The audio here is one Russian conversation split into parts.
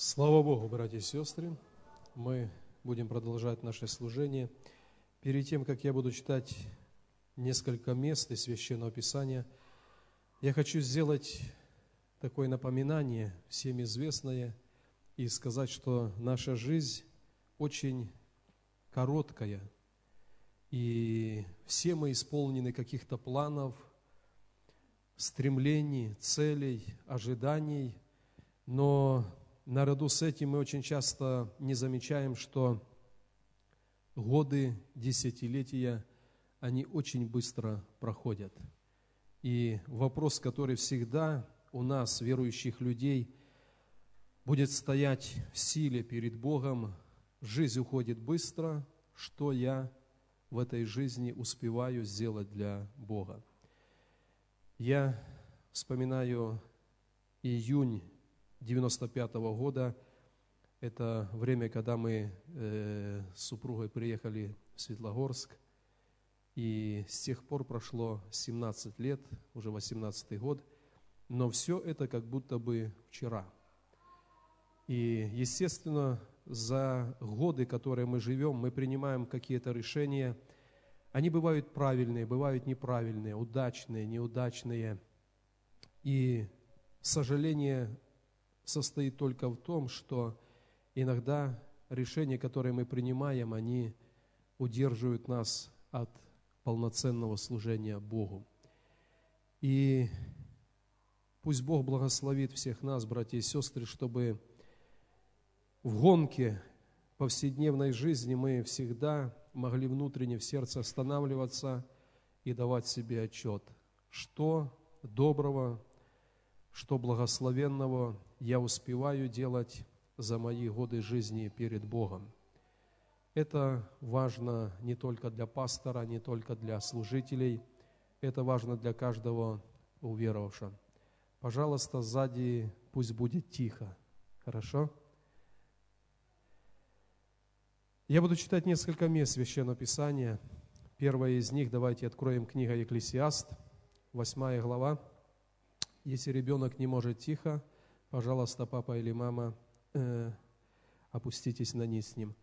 Слава Богу, братья и сестры! Мы будем продолжать наше служение. Перед тем, как я буду читать несколько мест из Священного Писания, я хочу сделать такое напоминание, всем известное, и сказать, что наша жизнь очень короткая, и все мы исполнены каких-то планов, стремлений, целей, ожиданий, но наряду с этим мы очень часто не замечаем, что годы, десятилетия, они очень быстро проходят. И вопрос, который всегда у нас, верующих людей, будет стоять в силе перед Богом, жизнь уходит быстро, что я в этой жизни успеваю сделать для Бога. Я вспоминаю июнь 95 -го года. Это время, когда мы э, с супругой приехали в Светлогорск. И с тех пор прошло 17 лет, уже 18 год. Но все это как будто бы вчера. И, естественно, за годы, которые мы живем, мы принимаем какие-то решения. Они бывают правильные, бывают неправильные, удачные, неудачные. И сожаление состоит только в том, что иногда решения, которые мы принимаем, они удерживают нас от полноценного служения Богу. И пусть Бог благословит всех нас, братья и сестры, чтобы в гонке повседневной жизни мы всегда могли внутренне в сердце останавливаться и давать себе отчет, что доброго, что благословенного я успеваю делать за мои годы жизни перед Богом. Это важно не только для пастора, не только для служителей, это важно для каждого уверовавшего. Пожалуйста, сзади пусть будет тихо. Хорошо? Я буду читать несколько мест Священного Писания. Первое из них, давайте откроем книга Екклесиаст, восьмая глава. Если ребенок не может тихо, пожалуйста, папа или мама, э, опуститесь на низ с ним.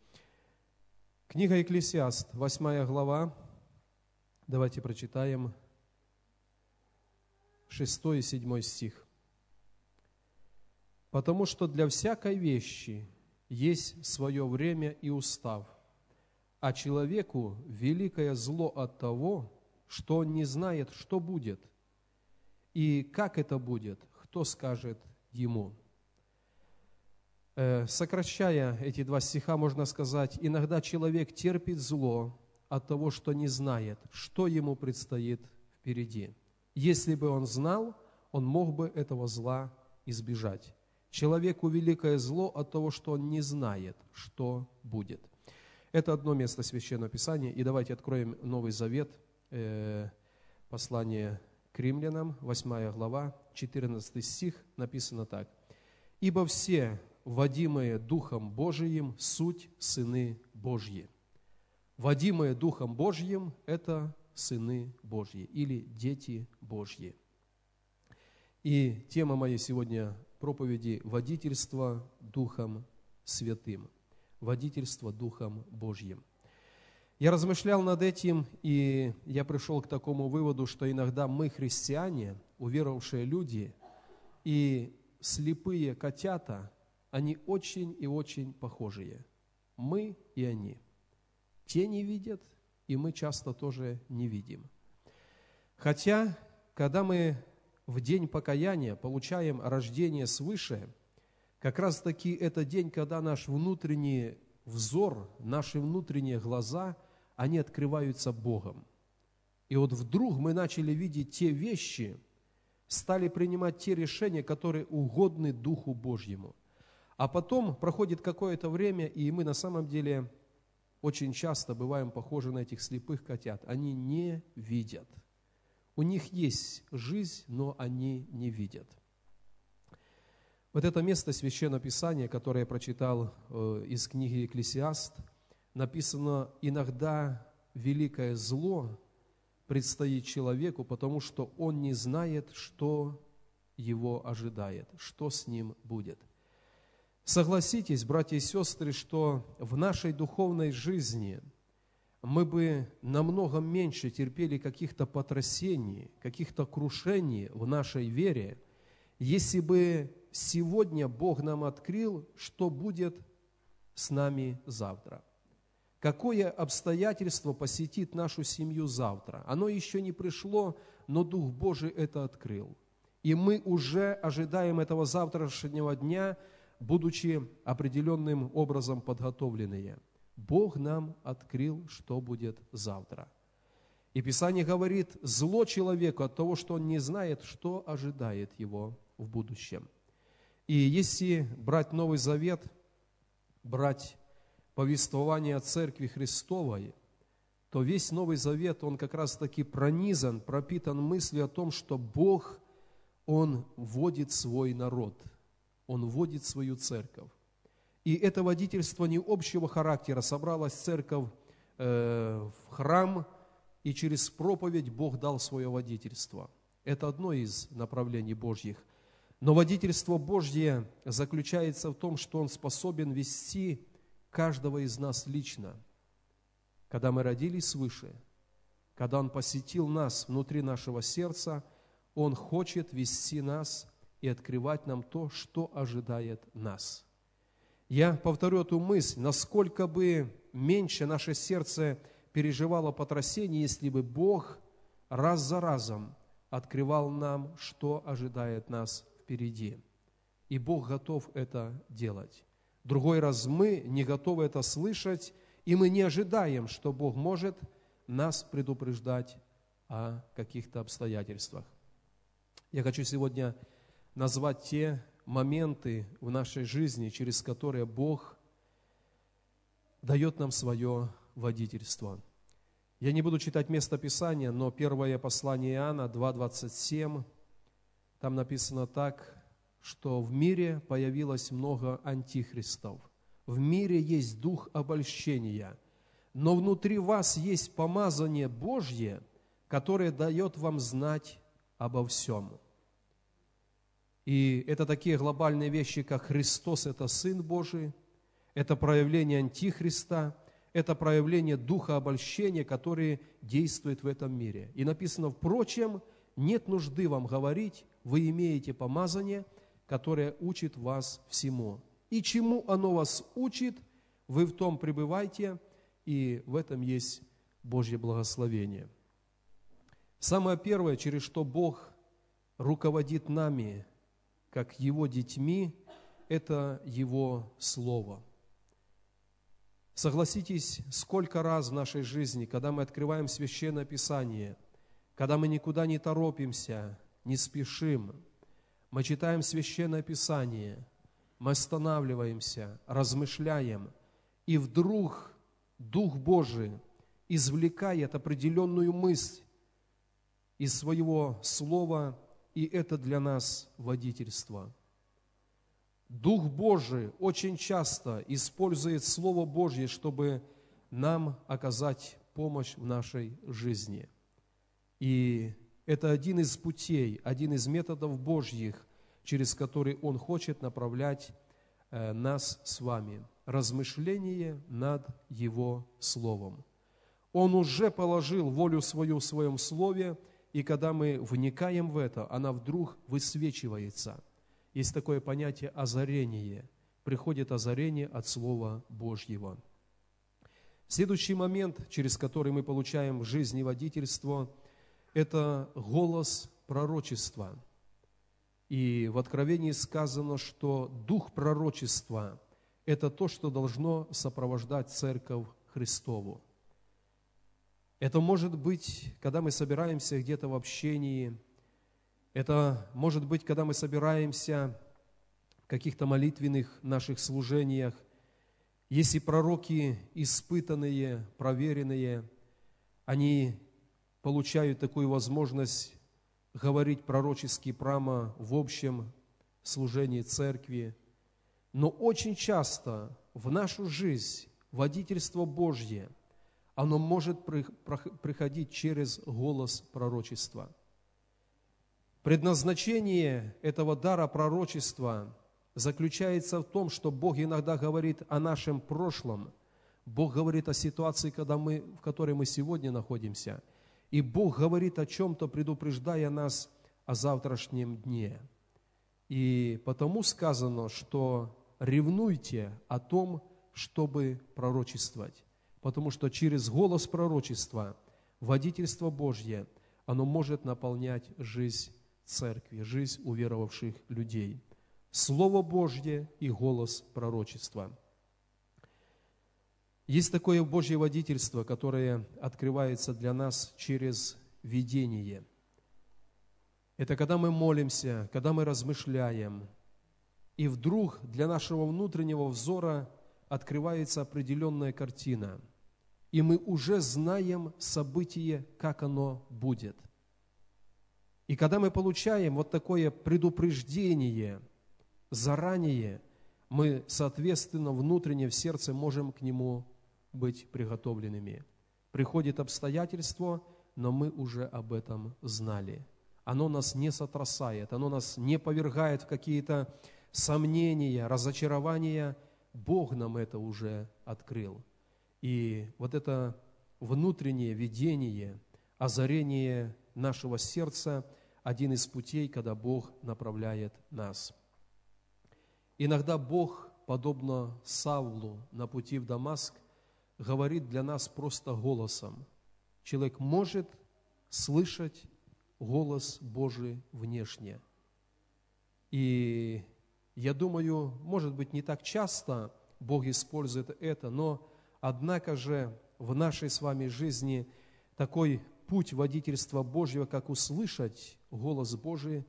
Книга Екклесиаст, 8 глава. Давайте прочитаем 6 и 7 стих. «Потому что для всякой вещи есть свое время и устав, а человеку великое зло от того, что он не знает, что будет, и как это будет, кто скажет ему. Э, сокращая эти два стиха, можно сказать, иногда человек терпит зло от того, что не знает, что ему предстоит впереди. Если бы он знал, он мог бы этого зла избежать. Человеку великое зло от того, что он не знает, что будет. Это одно место Священного Писания. И давайте откроем Новый Завет, э, послание к римлянам, 8 глава, 14 стих, написано так. «Ибо все, водимые Духом Божиим, суть сыны Божьи». Водимые Духом Божьим – это сыны Божьи или дети Божьи. И тема моей сегодня проповеди – водительство Духом Святым. Водительство Духом Божьим – я размышлял над этим, и я пришел к такому выводу, что иногда мы, христиане, уверовавшие люди, и слепые котята, они очень и очень похожие. Мы и они. Те не видят, и мы часто тоже не видим. Хотя, когда мы в день покаяния получаем рождение свыше, как раз таки это день, когда наш внутренний взор, наши внутренние глаза – они открываются Богом. И вот вдруг мы начали видеть те вещи, стали принимать те решения, которые угодны Духу Божьему. А потом проходит какое-то время, и мы на самом деле очень часто бываем похожи на этих слепых котят. Они не видят. У них есть жизнь, но они не видят. Вот это место Священного Писания, которое я прочитал э, из книги «Экклесиаст», написано, иногда великое зло предстоит человеку, потому что он не знает, что его ожидает, что с ним будет. Согласитесь, братья и сестры, что в нашей духовной жизни мы бы намного меньше терпели каких-то потрясений, каких-то крушений в нашей вере, если бы сегодня Бог нам открыл, что будет с нами завтра. Какое обстоятельство посетит нашу семью завтра? Оно еще не пришло, но Дух Божий это открыл. И мы уже ожидаем этого завтрашнего дня, будучи определенным образом подготовленные. Бог нам открыл, что будет завтра. И Писание говорит, зло человеку от того, что он не знает, что ожидает его в будущем. И если брать Новый Завет, брать повествование о Церкви Христовой, то весь Новый Завет, он как раз-таки пронизан, пропитан мыслью о том, что Бог, Он вводит свой народ, Он вводит свою церковь. И это водительство не общего характера. Собралась церковь э, в храм, и через проповедь Бог дал свое водительство. Это одно из направлений Божьих. Но водительство Божье заключается в том, что Он способен вести каждого из нас лично, когда мы родились свыше, когда Он посетил нас внутри нашего сердца, Он хочет вести нас и открывать нам то, что ожидает нас. Я повторю эту мысль, насколько бы меньше наше сердце переживало потрясение, если бы Бог раз за разом открывал нам, что ожидает нас впереди. И Бог готов это делать. Другой раз мы не готовы это слышать, и мы не ожидаем, что Бог может нас предупреждать о каких-то обстоятельствах. Я хочу сегодня назвать те моменты в нашей жизни, через которые Бог дает нам свое водительство. Я не буду читать место Писания, но первое послание Иоанна 2.27, там написано так, что в мире появилось много антихристов. В мире есть дух обольщения, но внутри вас есть помазание Божье, которое дает вам знать обо всем. И это такие глобальные вещи, как Христос – это Сын Божий, это проявление Антихриста, это проявление духа обольщения, который действует в этом мире. И написано, впрочем, нет нужды вам говорить, вы имеете помазание – которое учит вас всему. И чему оно вас учит, вы в том пребывайте, и в этом есть Божье благословение. Самое первое, через что Бог руководит нами, как Его детьми, это Его Слово. Согласитесь, сколько раз в нашей жизни, когда мы открываем Священное Писание, когда мы никуда не торопимся, не спешим, мы читаем Священное Писание, мы останавливаемся, размышляем, и вдруг Дух Божий извлекает определенную мысль из своего слова, и это для нас водительство. Дух Божий очень часто использует Слово Божье, чтобы нам оказать помощь в нашей жизни. И это один из путей, один из методов Божьих, через который Он хочет направлять э, нас с вами. Размышление над Его Словом. Он уже положил волю свою в Своем Слове, и когда мы вникаем в это, она вдруг высвечивается. Есть такое понятие озарение. Приходит озарение от Слова Божьего. Следующий момент, через который мы получаем в жизни водительство – это голос пророчества. И в Откровении сказано, что дух пророчества – это то, что должно сопровождать Церковь Христову. Это может быть, когда мы собираемся где-то в общении, это может быть, когда мы собираемся в каких-то молитвенных наших служениях, если пророки испытанные, проверенные, они получают такую возможность говорить пророчески прямо в общем служении церкви. Но очень часто в нашу жизнь водительство Божье, оно может приходить через голос пророчества. Предназначение этого дара пророчества заключается в том, что Бог иногда говорит о нашем прошлом, Бог говорит о ситуации, когда мы, в которой мы сегодня находимся, и Бог говорит о чем-то, предупреждая нас о завтрашнем дне. И потому сказано, что ревнуйте о том, чтобы пророчествовать, потому что через голос пророчества, водительство Божье, оно может наполнять жизнь церкви, жизнь уверовавших людей. Слово Божье и голос пророчества. Есть такое Божье водительство, которое открывается для нас через видение. Это когда мы молимся, когда мы размышляем, и вдруг для нашего внутреннего взора открывается определенная картина, и мы уже знаем событие, как оно будет. И когда мы получаем вот такое предупреждение заранее, мы, соответственно, внутренне в сердце можем к нему быть приготовленными. Приходит обстоятельство, но мы уже об этом знали. Оно нас не сотрясает, оно нас не повергает в какие-то сомнения, разочарования. Бог нам это уже открыл. И вот это внутреннее видение, озарение нашего сердца один из путей, когда Бог направляет нас. Иногда Бог, подобно Савлу на пути в Дамаск, говорит для нас просто голосом. Человек может слышать голос Божий внешне. И я думаю, может быть, не так часто Бог использует это, но однако же в нашей с вами жизни такой путь водительства Божьего, как услышать голос Божий,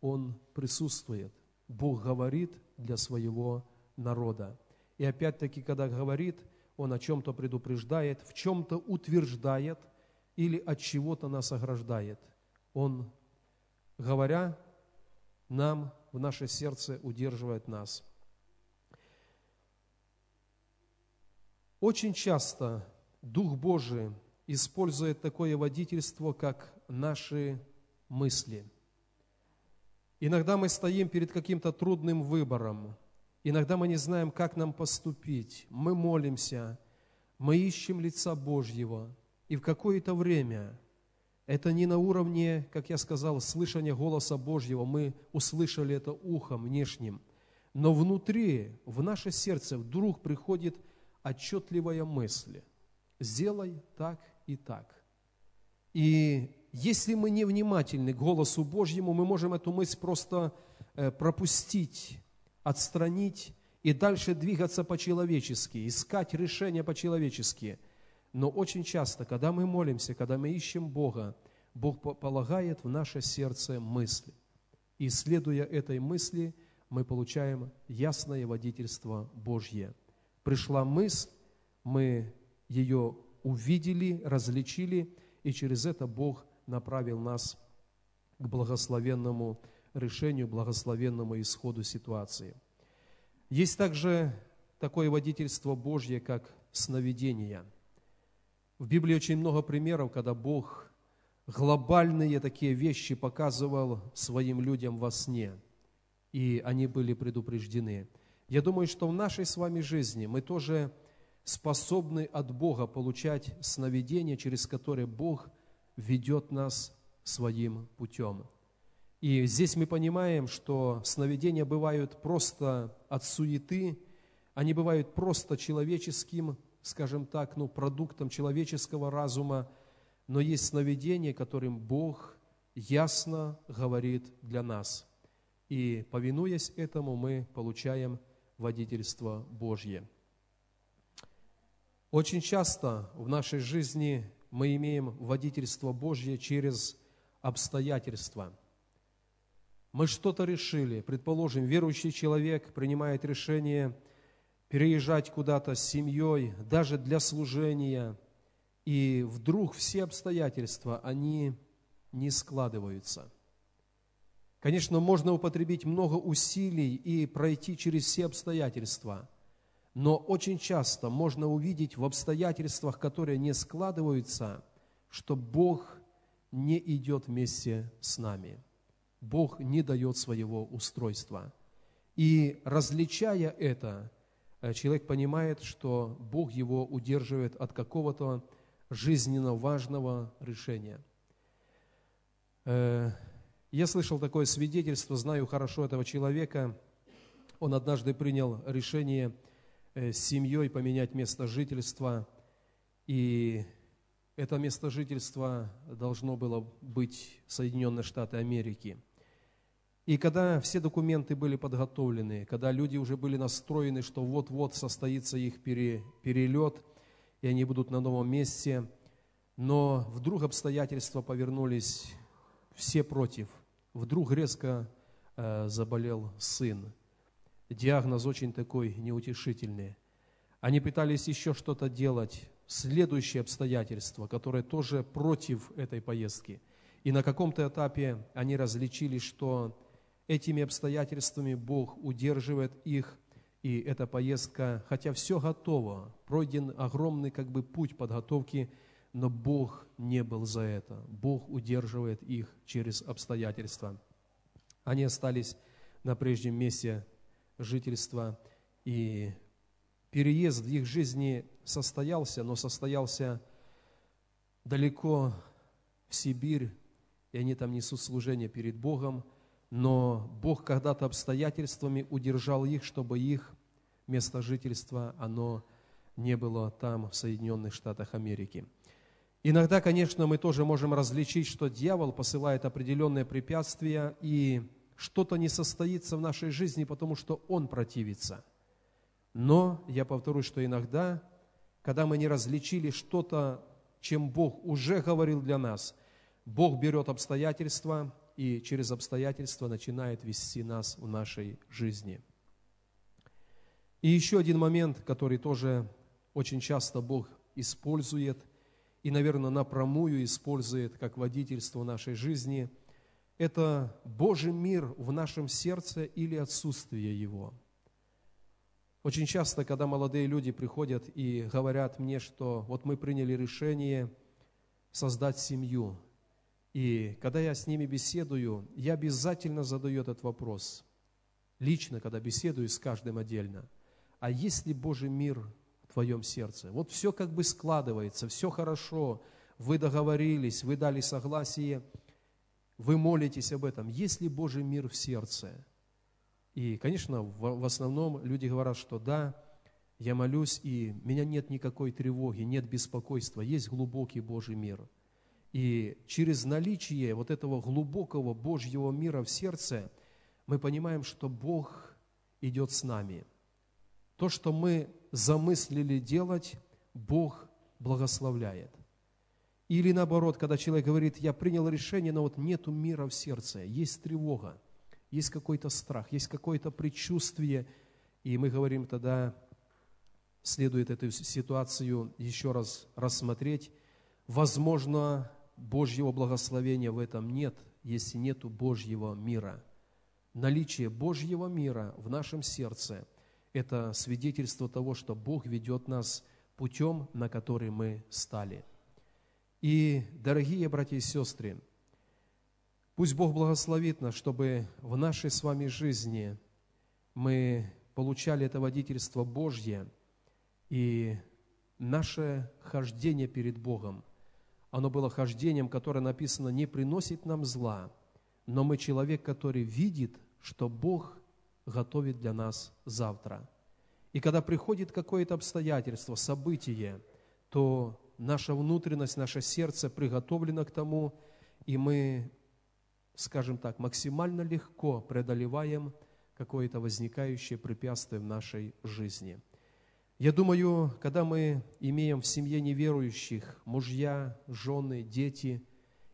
он присутствует. Бог говорит для своего народа. И опять-таки, когда говорит, он о чем-то предупреждает, в чем-то утверждает или от чего-то нас ограждает. Он, говоря нам, в наше сердце удерживает нас. Очень часто Дух Божий использует такое водительство, как наши мысли. Иногда мы стоим перед каким-то трудным выбором, иногда мы не знаем, как нам поступить. Мы молимся, мы ищем лица Божьего, и в какое-то время это не на уровне, как я сказал, слышания голоса Божьего, мы услышали это ухом внешним, но внутри, в наше сердце вдруг приходит отчетливая мысль. Сделай так и так. И если мы не внимательны к голосу Божьему, мы можем эту мысль просто э, пропустить, отстранить и дальше двигаться по-человечески, искать решения по-человечески. Но очень часто, когда мы молимся, когда мы ищем Бога, Бог полагает в наше сердце мысли. И следуя этой мысли, мы получаем ясное водительство Божье. Пришла мысль, мы ее увидели, различили, и через это Бог направил нас к благословенному решению, благословенному исходу ситуации. Есть также такое водительство Божье, как сновидение. В Библии очень много примеров, когда Бог глобальные такие вещи показывал своим людям во сне, и они были предупреждены. Я думаю, что в нашей с вами жизни мы тоже способны от Бога получать сновидения, через которые Бог ведет нас своим путем. И здесь мы понимаем, что сновидения бывают просто от суеты, они бывают просто человеческим, скажем так, ну, продуктом человеческого разума, но есть сновидения, которым Бог ясно говорит для нас. И, повинуясь этому, мы получаем водительство Божье. Очень часто в нашей жизни мы имеем водительство Божье через обстоятельства. Мы что-то решили, предположим, верующий человек принимает решение переезжать куда-то с семьей, даже для служения, и вдруг все обстоятельства, они не складываются. Конечно, можно употребить много усилий и пройти через все обстоятельства – но очень часто можно увидеть в обстоятельствах, которые не складываются, что Бог не идет вместе с нами. Бог не дает своего устройства. И различая это, э, человек понимает, что Бог его удерживает от какого-то жизненно важного решения. Э, я слышал такое свидетельство, знаю хорошо этого человека. Он однажды принял решение э, с семьей поменять место жительства, и это место жительства должно было быть Соединенные Штаты Америки. И когда все документы были подготовлены, когда люди уже были настроены, что вот-вот состоится их перелет, и они будут на новом месте, но вдруг обстоятельства повернулись все против. Вдруг резко э, заболел сын. Диагноз очень такой неутешительный. Они пытались еще что-то делать, следующие обстоятельства, которые тоже против этой поездки. И на каком-то этапе они различили, что этими обстоятельствами Бог удерживает их, и эта поездка, хотя все готово, пройден огромный как бы путь подготовки, но Бог не был за это. Бог удерживает их через обстоятельства. Они остались на прежнем месте жительства, и переезд в их жизни состоялся, но состоялся далеко в Сибирь, и они там несут служение перед Богом, но Бог когда-то обстоятельствами удержал их, чтобы их место жительства, оно не было там, в Соединенных Штатах Америки. Иногда, конечно, мы тоже можем различить, что дьявол посылает определенные препятствия, и что-то не состоится в нашей жизни, потому что он противится – но я повторю, что иногда, когда мы не различили что-то, чем Бог уже говорил для нас, Бог берет обстоятельства и через обстоятельства начинает вести нас в нашей жизни. И еще один момент, который тоже очень часто Бог использует и, наверное, напрямую использует как водительство нашей жизни, это Божий мир в нашем сердце или отсутствие его – очень часто, когда молодые люди приходят и говорят мне, что вот мы приняли решение создать семью, и когда я с ними беседую, я обязательно задаю этот вопрос, лично, когда беседую с каждым отдельно, а есть ли Божий мир в твоем сердце? Вот все как бы складывается, все хорошо, вы договорились, вы дали согласие, вы молитесь об этом. Есть ли Божий мир в сердце? И, конечно, в, основном люди говорят, что да, я молюсь, и меня нет никакой тревоги, нет беспокойства, есть глубокий Божий мир. И через наличие вот этого глубокого Божьего мира в сердце мы понимаем, что Бог идет с нами. То, что мы замыслили делать, Бог благословляет. Или наоборот, когда человек говорит, я принял решение, но вот нету мира в сердце, есть тревога, есть какой-то страх, есть какое-то предчувствие, и мы говорим тогда, следует эту ситуацию еще раз рассмотреть. Возможно, Божьего благословения в этом нет, если нету Божьего мира. Наличие Божьего мира в нашем сердце – это свидетельство того, что Бог ведет нас путем, на который мы стали. И, дорогие братья и сестры, Пусть Бог благословит нас, чтобы в нашей с вами жизни мы получали это водительство Божье, и наше хождение перед Богом, оно было хождением, которое написано, не приносит нам зла, но мы человек, который видит, что Бог готовит для нас завтра. И когда приходит какое-то обстоятельство, событие, то наша внутренность, наше сердце приготовлено к тому, и мы скажем так, максимально легко преодолеваем какое-то возникающее препятствие в нашей жизни. Я думаю, когда мы имеем в семье неверующих мужья, жены, дети,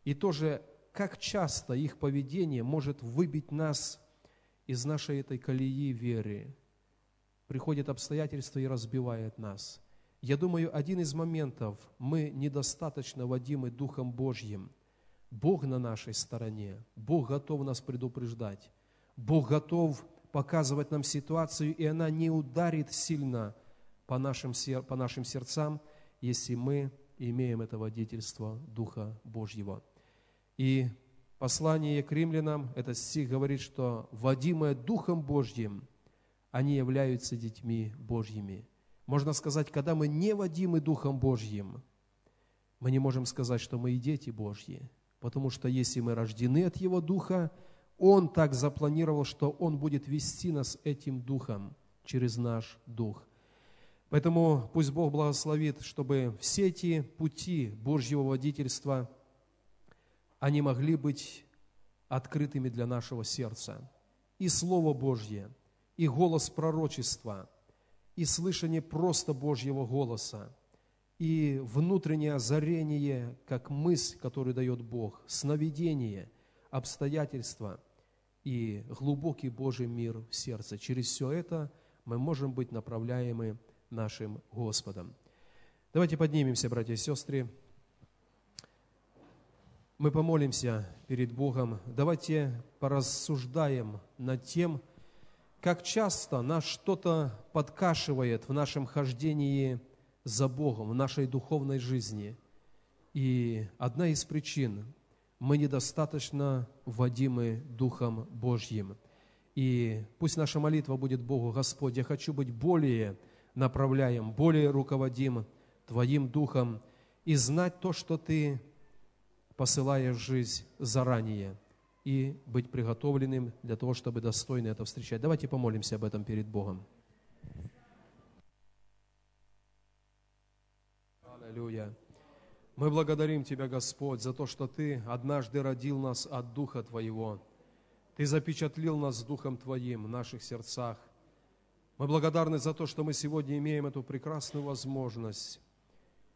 и тоже как часто их поведение может выбить нас из нашей этой колеи веры. Приходят обстоятельства и разбивает нас. Я думаю, один из моментов, мы недостаточно водимы Духом Божьим – Бог на нашей стороне. Бог готов нас предупреждать. Бог готов показывать нам ситуацию, и она не ударит сильно по нашим, по нашим сердцам, если мы имеем это водительство Духа Божьего. И послание к римлянам, этот стих говорит, что водимое Духом Божьим они являются детьми Божьими. Можно сказать, когда мы не водимы Духом Божьим, мы не можем сказать, что мы и дети Божьи, потому что если мы рождены от Его Духа, Он так запланировал, что Он будет вести нас этим Духом через наш Дух. Поэтому пусть Бог благословит, чтобы все эти пути Божьего водительства, они могли быть открытыми для нашего сердца. И Слово Божье, и голос пророчества, и слышание просто Божьего голоса, и внутреннее озарение, как мысль, которую дает Бог, сновидение, обстоятельства и глубокий Божий мир в сердце. Через все это мы можем быть направляемы нашим Господом. Давайте поднимемся, братья и сестры. Мы помолимся перед Богом. Давайте порассуждаем над тем, как часто нас что-то подкашивает в нашем хождении за Богом, в нашей духовной жизни. И одна из причин – мы недостаточно водимы Духом Божьим. И пусть наша молитва будет Богу, Господь, я хочу быть более направляем, более руководим Твоим Духом и знать то, что Ты посылаешь в жизнь заранее, и быть приготовленным для того, чтобы достойно это встречать. Давайте помолимся об этом перед Богом. Аллилуйя. Мы благодарим Тебя, Господь, за то, что Ты однажды родил нас от Духа Твоего. Ты запечатлил нас Духом Твоим в наших сердцах. Мы благодарны за то, что мы сегодня имеем эту прекрасную возможность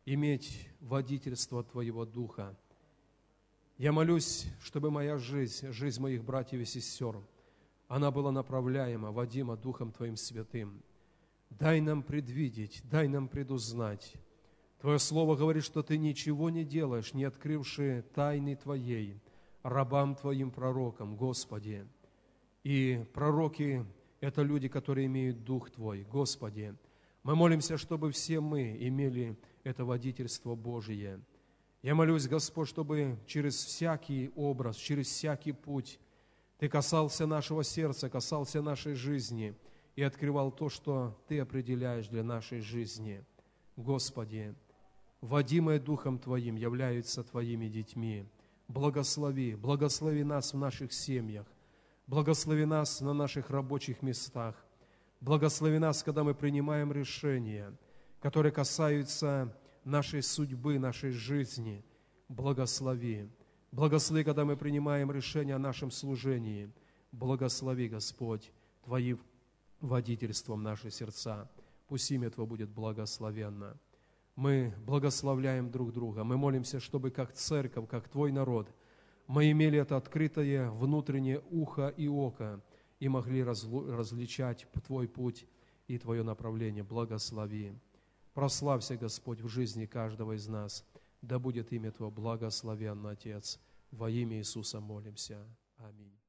иметь водительство Твоего Духа. Я молюсь, чтобы моя жизнь, жизнь моих братьев и сестер, она была направляема, водима Духом Твоим Святым. Дай нам предвидеть, дай нам предузнать. Твое Слово говорит, что Ты ничего не делаешь, не открывши тайны Твоей, рабам Твоим пророкам, Господи. И пророки это люди, которые имеют Дух Твой. Господи, мы молимся, чтобы все мы имели это водительство Божие. Я молюсь, Господь, чтобы через всякий образ, через всякий путь Ты касался нашего сердца, касался нашей жизни и открывал то, что Ты определяешь для нашей жизни. Господи, водимые Духом Твоим являются Твоими детьми. Благослови, благослови нас в наших семьях, Благослови нас на наших рабочих местах. Благослови нас, когда мы принимаем решения, которые касаются нашей судьбы, нашей жизни. Благослови. Благослови, когда мы принимаем решения о нашем служении. Благослови, Господь, Твоим водительством наши сердца. Пусть имя Твое будет благословенно. Мы благословляем друг друга. Мы молимся, чтобы как церковь, как Твой народ – мы имели это открытое внутреннее ухо и око и могли различать Твой путь и Твое направление. Благослови. Прославься, Господь, в жизни каждого из нас. Да будет имя Твое благословенно, Отец. Во имя Иисуса молимся. Аминь.